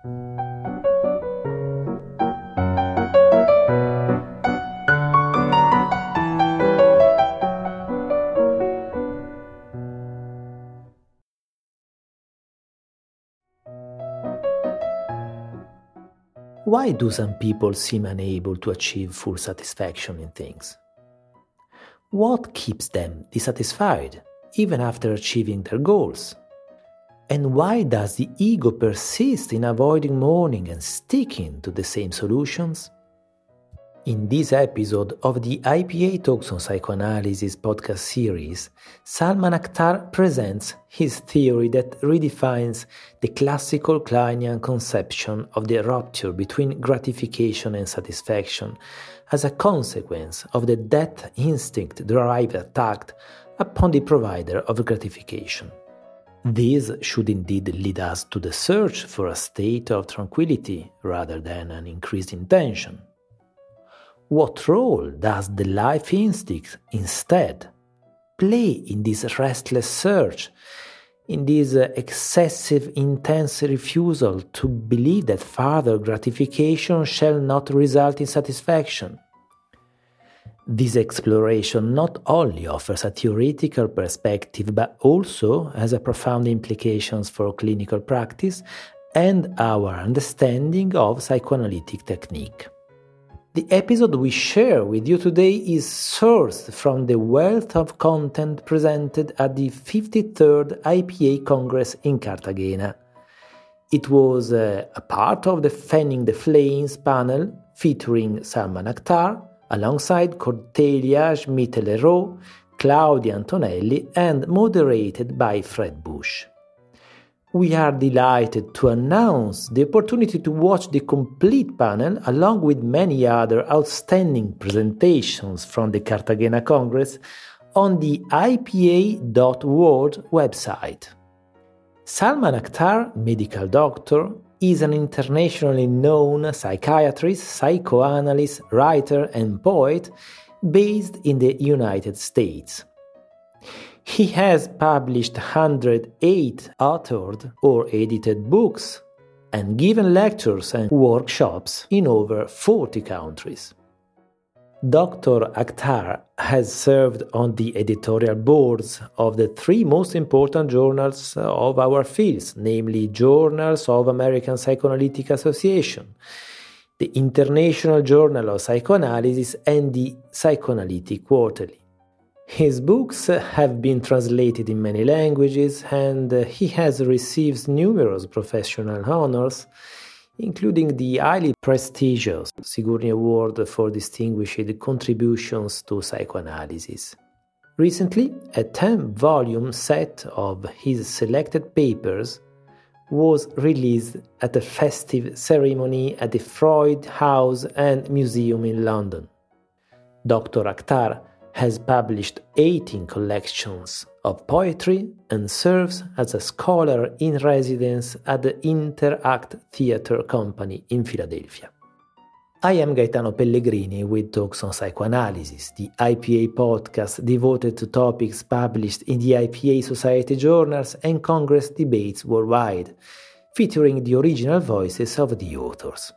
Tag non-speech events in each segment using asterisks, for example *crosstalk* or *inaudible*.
Why do some people seem unable to achieve full satisfaction in things? What keeps them dissatisfied even after achieving their goals? And why does the ego persist in avoiding mourning and sticking to the same solutions? In this episode of the IPA Talks on Psychoanalysis podcast series, Salman Akhtar presents his theory that redefines the classical Kleinian conception of the rupture between gratification and satisfaction as a consequence of the death instinct derived attack upon the provider of gratification. This should indeed lead us to the search for a state of tranquility rather than an increased intention. What role does the life instinct instead play in this restless search, in this excessive intense refusal to believe that further gratification shall not result in satisfaction? This exploration not only offers a theoretical perspective but also has a profound implications for clinical practice and our understanding of psychoanalytic technique. The episode we share with you today is sourced from the wealth of content presented at the 53rd IPA Congress in Cartagena. It was uh, a part of the Fanning the Flames panel featuring Salman Akhtar alongside Cordelia Schmidt-Hellerau, Claudia Antonelli, and moderated by Fred Busch we are delighted to announce the opportunity to watch the complete panel along with many other outstanding presentations from the Cartagena Congress on the IPA.world website. Salman Akhtar, medical doctor, is an internationally known psychiatrist, psychoanalyst, writer, and poet based in the United States. He has published 108 authored or edited books and given lectures and workshops in over 40 countries. Dr. Akhtar has served on the editorial boards of the three most important journals of our fields, namely Journals of American Psychoanalytic Association, the International Journal of Psychoanalysis, and the Psychoanalytic Quarterly. His books have been translated in many languages and he has received numerous professional honors, including the highly prestigious Sigourney Award for Distinguished Contributions to Psychoanalysis. Recently, a 10 volume set of his selected papers was released at a festive ceremony at the Freud House and Museum in London. Dr. Akhtar has published 18 collections of poetry and serves as a scholar in residence at the Interact Theatre Company in Philadelphia. I am Gaetano Pellegrini with Talks on Psychoanalysis, the IPA podcast devoted to topics published in the IPA Society journals and Congress debates worldwide, featuring the original voices of the authors.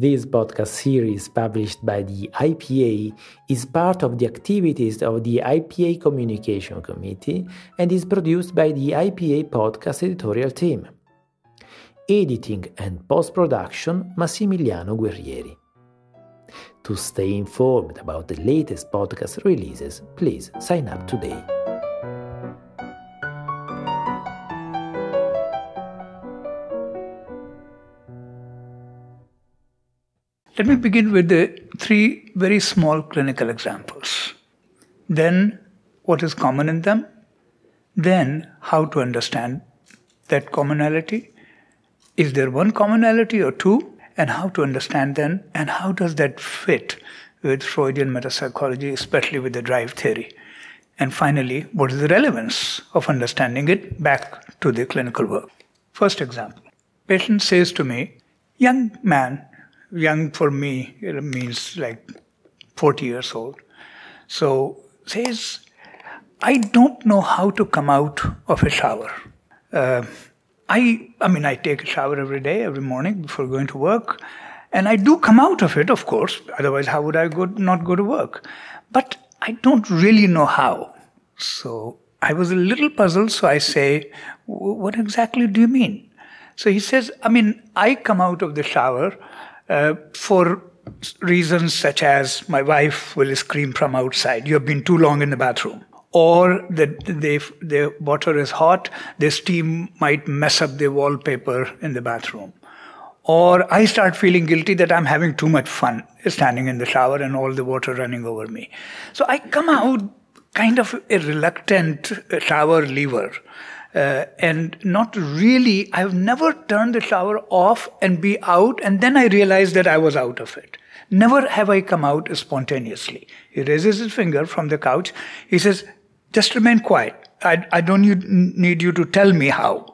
This podcast series, published by the IPA, is part of the activities of the IPA Communication Committee and is produced by the IPA Podcast editorial team. Editing and post production Massimiliano Guerrieri. To stay informed about the latest podcast releases, please sign up today. Let me begin with the three very small clinical examples. Then, what is common in them? Then, how to understand that commonality. Is there one commonality or two? And how to understand them? And how does that fit with Freudian metapsychology, especially with the drive theory? And finally, what is the relevance of understanding it back to the clinical work? First example patient says to me, Young man, young for me it means like 40 years old. So says, I don't know how to come out of a shower. Uh, I, I mean, I take a shower every day, every morning before going to work. And I do come out of it, of course. Otherwise, how would I go, not go to work? But I don't really know how. So I was a little puzzled. So I say, What exactly do you mean? So he says, I mean, I come out of the shower uh, for reasons such as my wife will scream from outside, You have been too long in the bathroom or the, the water is hot, the steam might mess up the wallpaper in the bathroom. Or I start feeling guilty that I'm having too much fun standing in the shower and all the water running over me. So I come out kind of a reluctant shower lever. Uh, and not really, I've never turned the shower off and be out, and then I realized that I was out of it. Never have I come out spontaneously. He raises his finger from the couch. He says, just remain quiet. I, I don't need you to tell me how.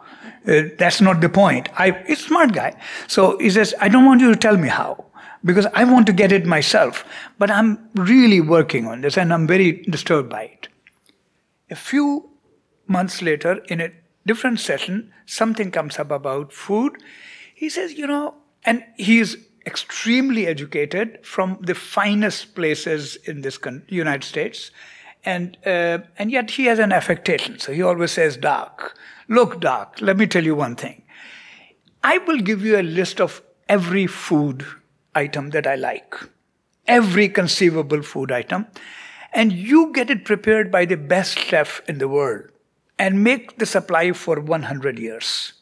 Uh, that's not the point. I, he's smart guy. So he says, I don't want you to tell me how because I want to get it myself. But I'm really working on this and I'm very disturbed by it. A few months later, in a different session, something comes up about food. He says, you know, and he is extremely educated from the finest places in this United States and uh, and yet he has an affectation. So he always says dark. Look, dark. Let me tell you one thing. I will give you a list of every food item that I like, every conceivable food item, and you get it prepared by the best chef in the world, and make the supply for 100 years,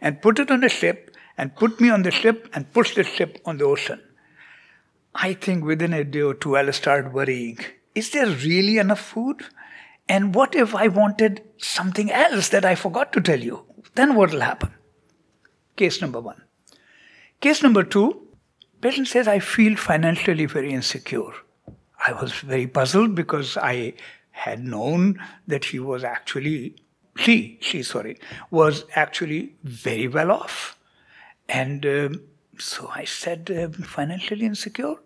and put it on a ship, and put me on the ship, and push the ship on the ocean. I think within a day or two I'll start worrying is there really enough food? And what if I wanted something else that I forgot to tell you? Then what will happen? Case number one. Case number two, patient says, I feel financially very insecure. I was very puzzled because I had known that he was actually, she, she, sorry, was actually very well off. And um, so I said, uh, financially insecure?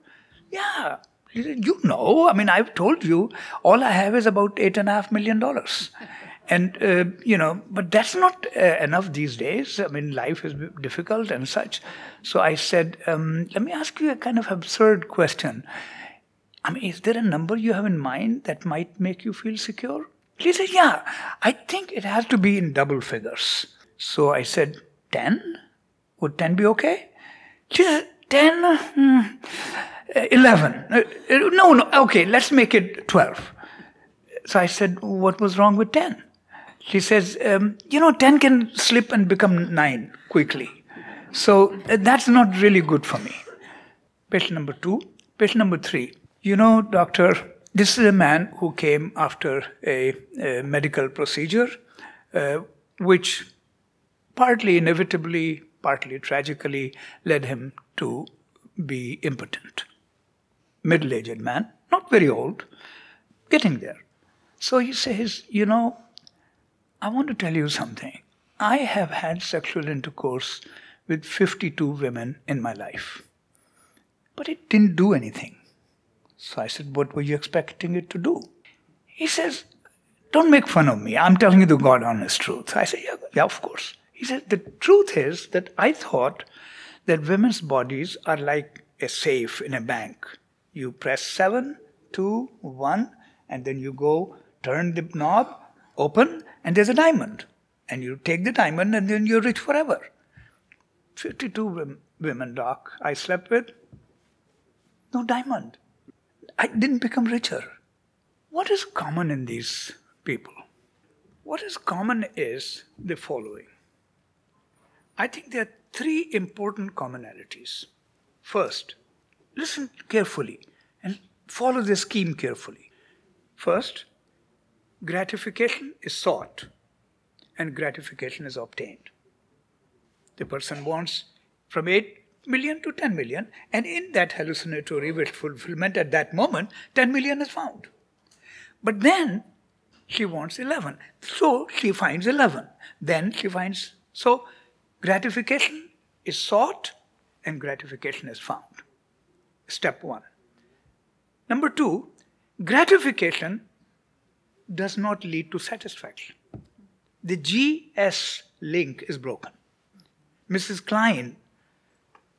Yeah, you know, I mean, I've told you, all I have is about eight and a half million dollars. *laughs* And, uh, you know, but that's not uh, enough these days. I mean, life is difficult and such. So I said, um, let me ask you a kind of absurd question. I mean, is there a number you have in mind that might make you feel secure? He said, yeah, I think it has to be in double figures. So I said, 10? Would 10 be okay? She said, 10? Hmm. 11. Uh, uh, no, no, okay, let's make it 12. So I said, What was wrong with 10? She says, um, You know, 10 can slip and become 9 quickly. So uh, that's not really good for me. Patient number two. Patient number three. You know, doctor, this is a man who came after a, a medical procedure, uh, which partly inevitably, partly tragically led him to be impotent middle aged man, not very old, getting there. So he says, You know, I want to tell you something. I have had sexual intercourse with 52 women in my life, but it didn't do anything. So I said, What were you expecting it to do? He says, Don't make fun of me. I'm telling you the God honest truth. I say, Yeah, yeah of course. He said, The truth is that I thought that women's bodies are like a safe in a bank. You press 7, 2, 1, and then you go turn the knob, open, and there's a diamond. And you take the diamond and then you're rich forever. 52 women, doc, I slept with. No diamond. I didn't become richer. What is common in these people? What is common is the following. I think there are three important commonalities. First, listen carefully and follow the scheme carefully. First, gratification is sought and gratification is obtained. The person wants from 8 million to 10 million, and in that hallucinatory wish fulfillment at that moment, 10 million is found. But then she wants 11. So she finds 11. Then she finds. So gratification is sought and gratification is found. Step one. Number two, gratification does not lead to satisfaction. The GS link is broken. Mrs. Klein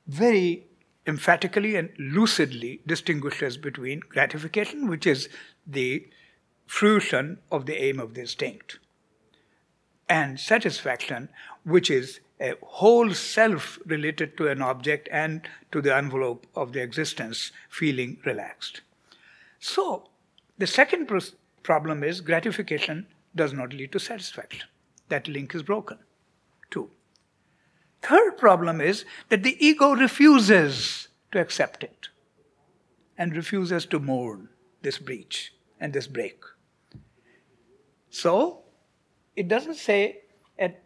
very emphatically and lucidly distinguishes between gratification, which is the fruition of the aim of the instinct, and satisfaction, which is a whole self related to an object and to the envelope of the existence feeling relaxed. So, the second pr- problem is gratification does not lead to satisfaction. That link is broken. Two. Third problem is that the ego refuses to accept it and refuses to mourn this breach and this break. So, it doesn't say at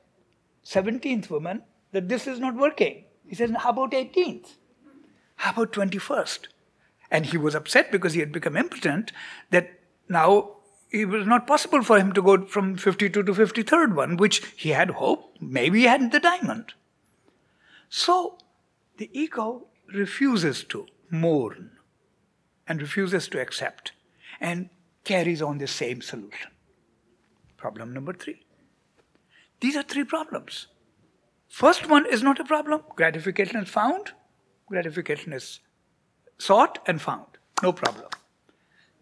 17th woman that this is not working. He says, How about 18th? How about 21st? And he was upset because he had become impotent that now it was not possible for him to go from 52 to 53rd one, which he had hoped. Maybe he hadn't the diamond. So the ego refuses to mourn and refuses to accept and carries on the same solution. Problem number three. These are three problems. First one is not a problem. Gratification is found, gratification is sought and found. No problem.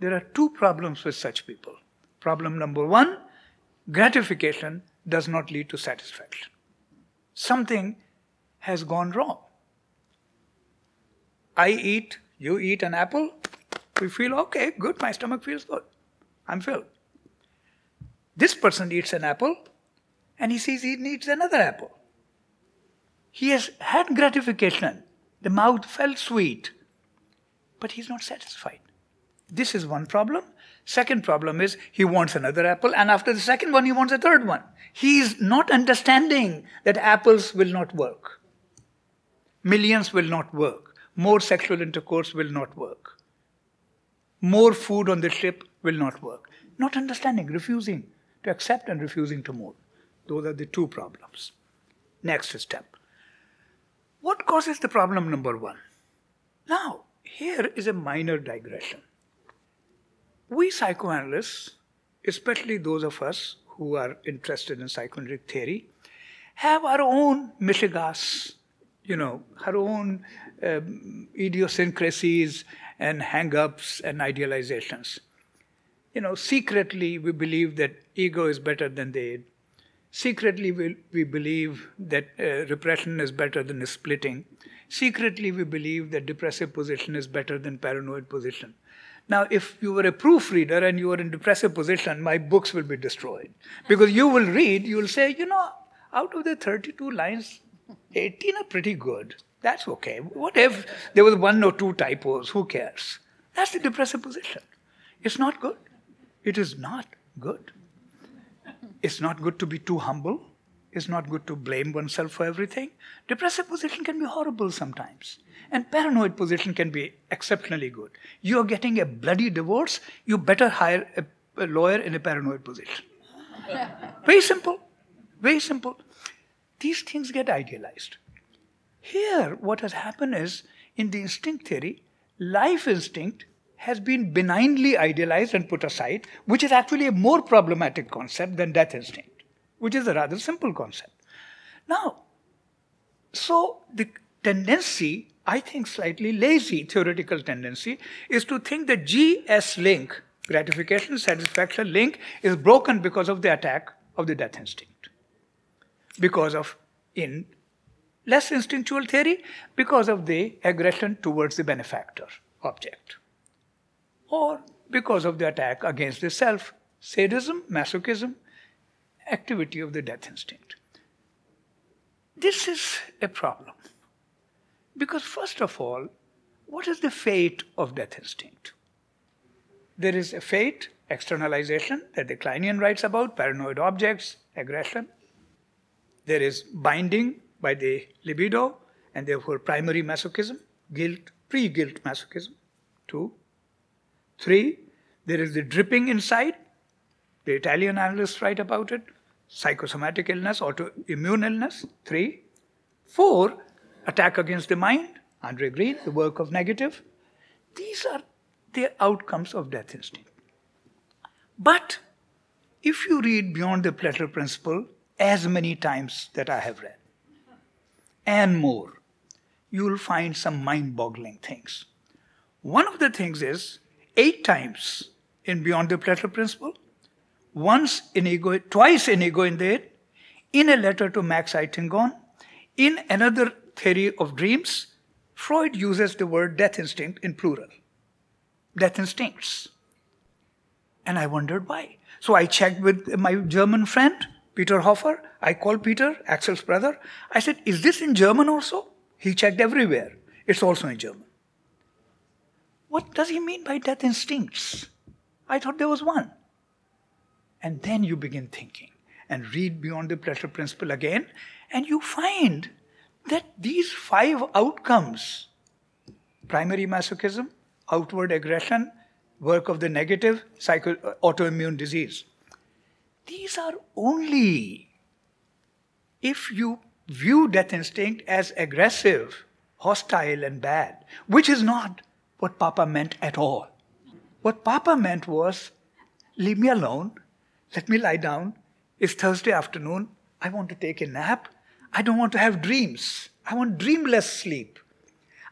There are two problems with such people. Problem number one gratification does not lead to satisfaction. Something has gone wrong. I eat, you eat an apple, we feel okay, good, my stomach feels good. I'm filled. This person eats an apple and he sees he needs another apple. He has had gratification. The mouth felt sweet, but he's not satisfied. This is one problem. Second problem is he wants another apple, and after the second one, he wants a third one. He is not understanding that apples will not work. Millions will not work. More sexual intercourse will not work. More food on the ship will not work. Not understanding, refusing to accept and refusing to move. Those are the two problems. Next step. What causes the problem number one? Now, here is a minor digression. We psychoanalysts, especially those of us who are interested in psychoanalytic theory, have our own mishigas you know, her own um, idiosyncrasies and hang-ups and idealizations. You know, secretly we believe that ego is better than the. Secretly we, we believe that uh, repression is better than splitting. Secretly we believe that depressive position is better than paranoid position. Now, if you were a proofreader and you were in depressive position, my books will be destroyed. Because you will read, you will say, you know, out of the 32 lines 18 are pretty good. That's okay. What if there was one or two typos? Who cares? That's the depressive position. It's not good. It is not good. It's not good to be too humble. It's not good to blame oneself for everything. Depressive position can be horrible sometimes. And paranoid position can be exceptionally good. You're getting a bloody divorce, you better hire a, a lawyer in a paranoid position. Very simple. Very simple these things get idealized. Here, what has happened is, in the instinct theory, life instinct has been benignly idealized and put aside, which is actually a more problematic concept than death instinct, which is a rather simple concept. Now, so the tendency, I think slightly lazy theoretical tendency, is to think that GS link, gratification satisfaction link, is broken because of the attack of the death instinct because of in less instinctual theory because of the aggression towards the benefactor object. Or because of the attack against the self sadism masochism activity of the death instinct. This is a problem. Because first of all what is the fate of death instinct? There is a fate externalization that the kleinian writes about paranoid objects aggression there is binding by the libido and therefore primary masochism, guilt, pre guilt masochism. Two. Three, there is the dripping inside. The Italian analysts write about it psychosomatic illness, autoimmune illness. Three. Four, attack against the mind. Andre Green, the work of negative. These are the outcomes of death instinct. But if you read beyond the pleasure principle, as many times that I have read. and more, you will find some mind boggling things. One of the things is eight times in Beyond the Pleasure Principle, once in ego, twice in Ego in the Id, in a letter to Max Eitingon, in another theory of dreams, Freud uses the word death instinct in plural. Death instincts. And I wondered why. So I checked with my German friend, Peter Hoffer. I called Peter, Axel's brother. I said, Is this in German also? He checked everywhere. It's also in German. What does he mean by death instincts? I thought there was one. And then you begin thinking and read beyond the Pleasure principle again, and you find that these five outcomes primary masochism, outward aggression, work of the negative, psycho- uh, autoimmune disease these are only if you view death instinct as aggressive, hostile, and bad, which is not what Papa meant at all. What Papa meant was leave me alone, let me lie down. It's Thursday afternoon. I want to take a nap. I don't want to have dreams. I want dreamless sleep.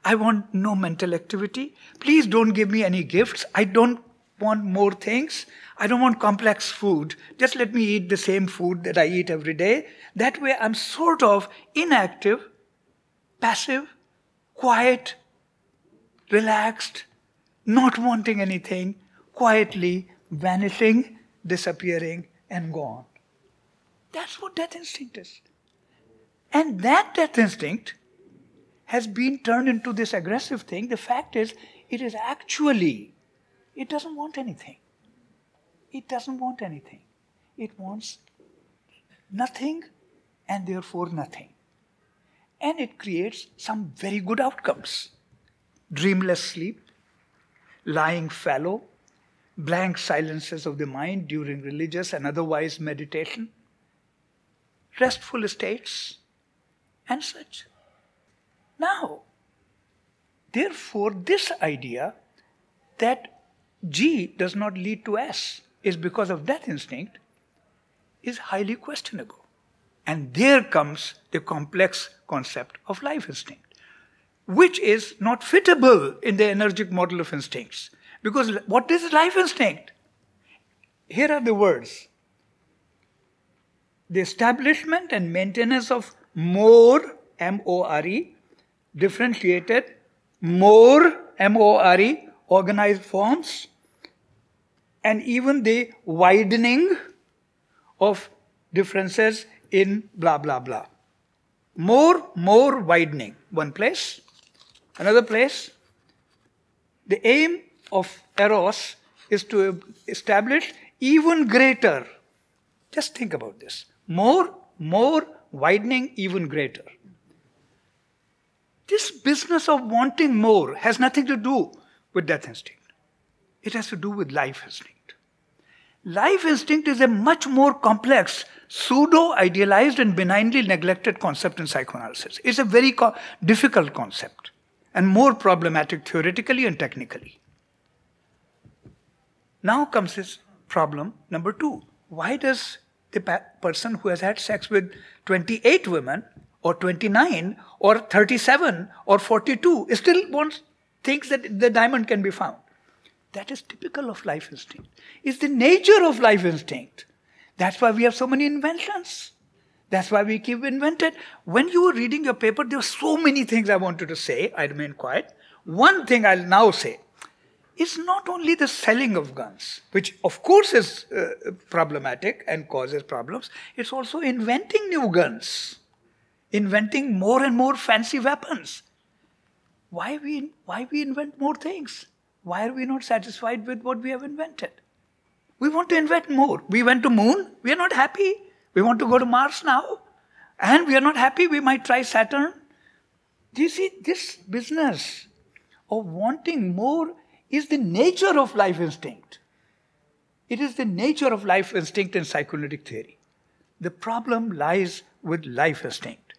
I want no mental activity. Please don't give me any gifts. I don't want more things. I don't want complex food. Just let me eat the same food that I eat every day. That way I'm sort of inactive, passive, quiet, relaxed, not wanting anything, quietly vanishing, disappearing, and gone. That's what death instinct is. And that death instinct has been turned into this aggressive thing. The fact is, it is actually, it doesn't want anything. It doesn't want anything. It wants nothing and therefore nothing. And it creates some very good outcomes dreamless sleep, lying fallow, blank silences of the mind during religious and otherwise meditation, restful states, and such. Now, therefore, this idea that G does not lead to S is because of death instinct is highly questionable. And there comes the complex concept of life instinct, which is not fittable in the energetic model of instincts. Because what is life instinct? Here are the words the establishment and maintenance of more, M O R E, differentiated, more, M O R E, organized forms and even the widening of differences in blah blah blah. More, more widening. One place. Another place. The aim of Eros is to establish even greater. Just think about this. More, more, widening, even greater. This business of wanting more has nothing to do with death instinct. It has to do with life instinct. Life instinct is a much more complex, pseudo idealized, and benignly neglected concept in psychoanalysis. It's a very co- difficult concept and more problematic theoretically and technically. Now comes this problem number two. Why does the pa- person who has had sex with 28 women, or 29, or 37, or 42 still wants, thinks that the diamond can be found? That is typical of life instinct. It's the nature of life instinct. That's why we have so many inventions. That's why we keep invented. When you were reading your paper, there were so many things I wanted to say. I remain quiet. One thing I'll now say is not only the selling of guns, which of course is uh, problematic and causes problems, it's also inventing new guns, inventing more and more fancy weapons. Why we, why we invent more things? Why are we not satisfied with what we have invented? We want to invent more. We went to moon, we are not happy. We want to go to Mars now, and we are not happy. We might try Saturn. Do you see this business of wanting more is the nature of life instinct. It is the nature of life instinct in psychoanalytic theory. The problem lies with life instinct.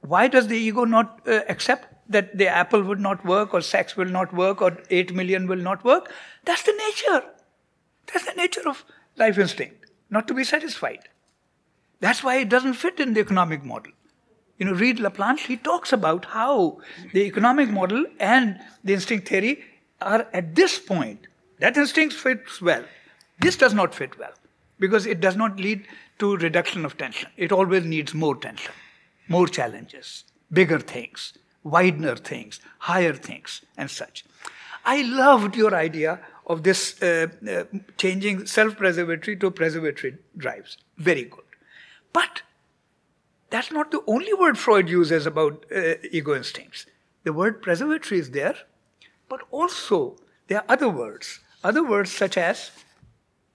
Why does the ego not uh, accept that the apple would not work or sex will not work or 8 million will not work. That's the nature. That's the nature of life instinct, not to be satisfied. That's why it doesn't fit in the economic model. You know, read Laplanche, he talks about how the economic model and the instinct theory are at this point. That instinct fits well. This does not fit well because it does not lead to reduction of tension. It always needs more tension, more challenges, bigger things, widener things, higher things, and such. I loved your idea of this uh, uh, changing self preservatory to preservatory drives. Very good. But that's not the only word Freud uses about uh, ego instincts. The word preservatory is there, but also there are other words. Other words such as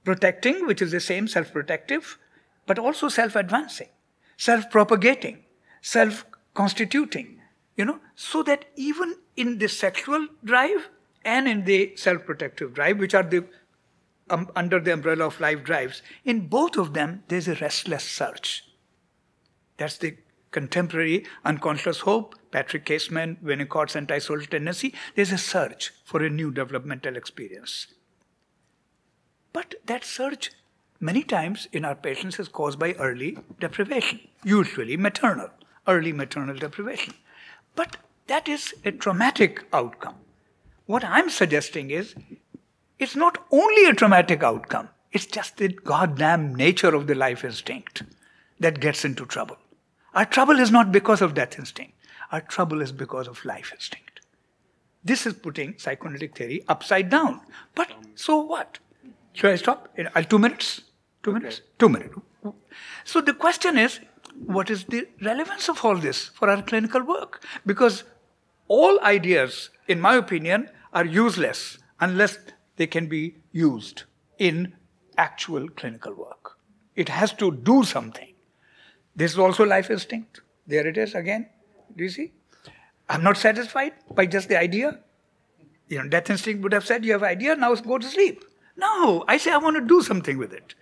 protecting, which is the same self protective, but also self advancing, self propagating, self constituting, you know, so that even in the sexual drive and in the self protective drive, which are the um, under the umbrella of life drives, in both of them, there's a restless search. That's the contemporary unconscious hope, Patrick Casement, Winnicott's antisocial tendency. There's a search for a new developmental experience. But that search, many times in our patients, is caused by early deprivation, usually maternal, early maternal deprivation. But that is a traumatic outcome. What I'm suggesting is it's not only a traumatic outcome, it's just the goddamn nature of the life instinct that gets into trouble. Our trouble is not because of death instinct, our trouble is because of life instinct. This is putting psychoanalytic theory upside down. But so what? Should I stop? In uh, two minutes? Two okay. minutes? Two minutes. So the question is what is the relevance of all this for our clinical work? Because all ideas, in my opinion, are useless unless they can be used in actual clinical work. It has to do something. This is also life instinct. There it is again. Do you see? I'm not satisfied by just the idea. You know, death instinct would have said, You have idea, now go to sleep. No, I say I want to do something with it.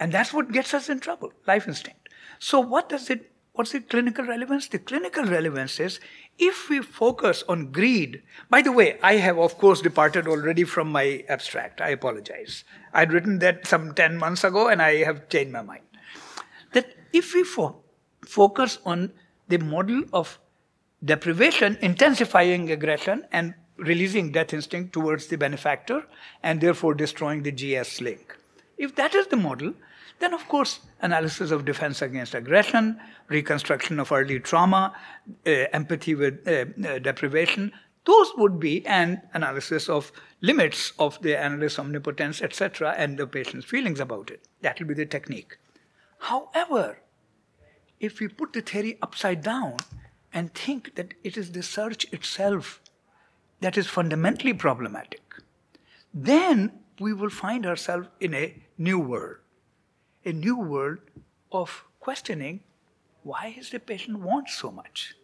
And that's what gets us in trouble, life instinct. So what does it what's the clinical relevance? The clinical relevance is if we focus on greed, by the way, I have of course departed already from my abstract. I apologize. I'd written that some 10 months ago and I have changed my mind. That if we fo- focus on the model of deprivation, intensifying aggression, and releasing death instinct towards the benefactor, and therefore destroying the GS link. If that is the model, then, of course, analysis of defense against aggression, reconstruction of early trauma, uh, empathy with uh, uh, deprivation, those would be an analysis of limits of the analyst's omnipotence, etc., and the patient's feelings about it. That will be the technique. However, if we put the theory upside down and think that it is the search itself that is fundamentally problematic, then we will find ourselves in a new world. A new world of questioning why does the patient want so much?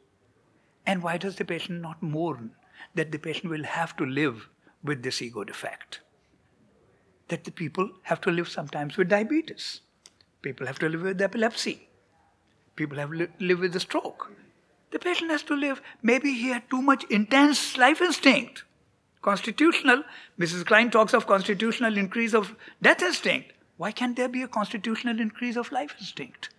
And why does the patient not mourn that the patient will have to live with this ego defect? That the people have to live sometimes with diabetes. People have to live with epilepsy. People have to live with a stroke. The patient has to live. Maybe he had too much intense life instinct. Constitutional, Mrs. Klein talks of constitutional increase of death instinct. Why can't there be a constitutional increase of life instinct?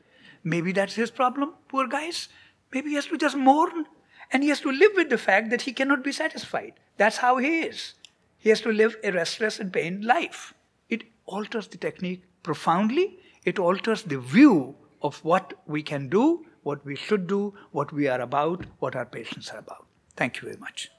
Maybe that's his problem, poor guys. Maybe he has to just mourn and he has to live with the fact that he cannot be satisfied. That's how he is. He has to live a restless and pained life. It alters the technique profoundly, it alters the view of what we can do what we should do, what we are about, what our patients are about. Thank you very much.